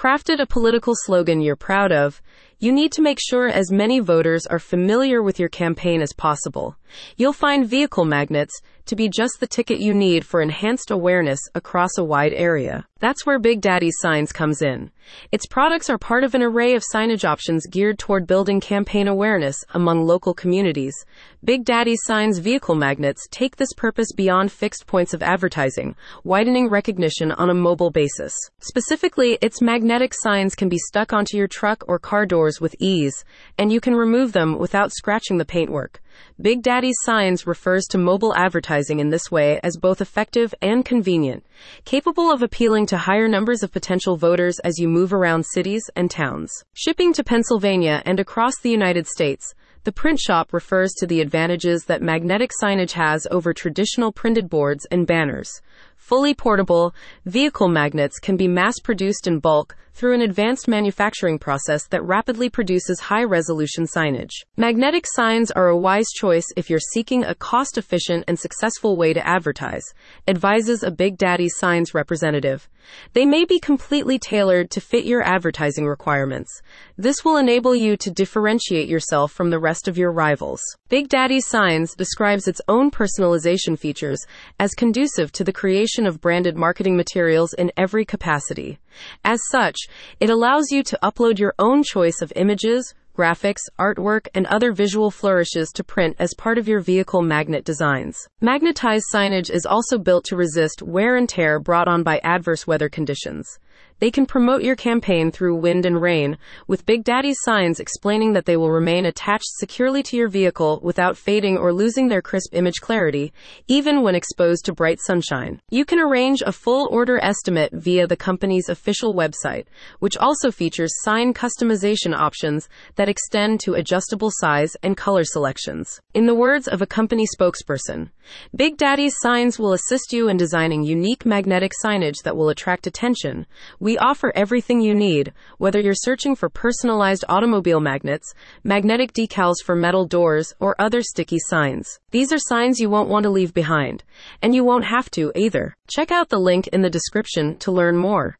crafted a political slogan you're proud of, you need to make sure as many voters are familiar with your campaign as possible. You'll find vehicle magnets to be just the ticket you need for enhanced awareness across a wide area. That's where Big Daddy Signs comes in. Its products are part of an array of signage options geared toward building campaign awareness among local communities. Big Daddy Signs vehicle magnets take this purpose beyond fixed points of advertising, widening recognition on a mobile basis. Specifically, its magnetic signs can be stuck onto your truck or car doors with ease, and you can remove them without scratching the paintwork. Big Daddy's Signs refers to mobile advertising in this way as both effective and convenient, capable of appealing to higher numbers of potential voters as you move around cities and towns. Shipping to Pennsylvania and across the United States, the print shop refers to the advantages that magnetic signage has over traditional printed boards and banners. Fully portable, vehicle magnets can be mass produced in bulk through an advanced manufacturing process that rapidly produces high resolution signage. Magnetic signs are a wise choice if you're seeking a cost efficient and successful way to advertise, advises a Big Daddy Signs representative. They may be completely tailored to fit your advertising requirements. This will enable you to differentiate yourself from the rest of your rivals. Big Daddy Signs describes its own personalization features as conducive to the creation of branded marketing materials in every capacity. As such, it allows you to upload your own choice of images, graphics, artwork, and other visual flourishes to print as part of your vehicle magnet designs. Magnetized signage is also built to resist wear and tear brought on by adverse weather conditions. They can promote your campaign through wind and rain, with Big Daddy's signs explaining that they will remain attached securely to your vehicle without fading or losing their crisp image clarity, even when exposed to bright sunshine. You can arrange a full order estimate via the company's official website, which also features sign customization options that extend to adjustable size and color selections. In the words of a company spokesperson, Big Daddy's signs will assist you in designing unique magnetic signage that will attract attention. We offer everything you need, whether you're searching for personalized automobile magnets, magnetic decals for metal doors, or other sticky signs. These are signs you won't want to leave behind, and you won't have to either. Check out the link in the description to learn more.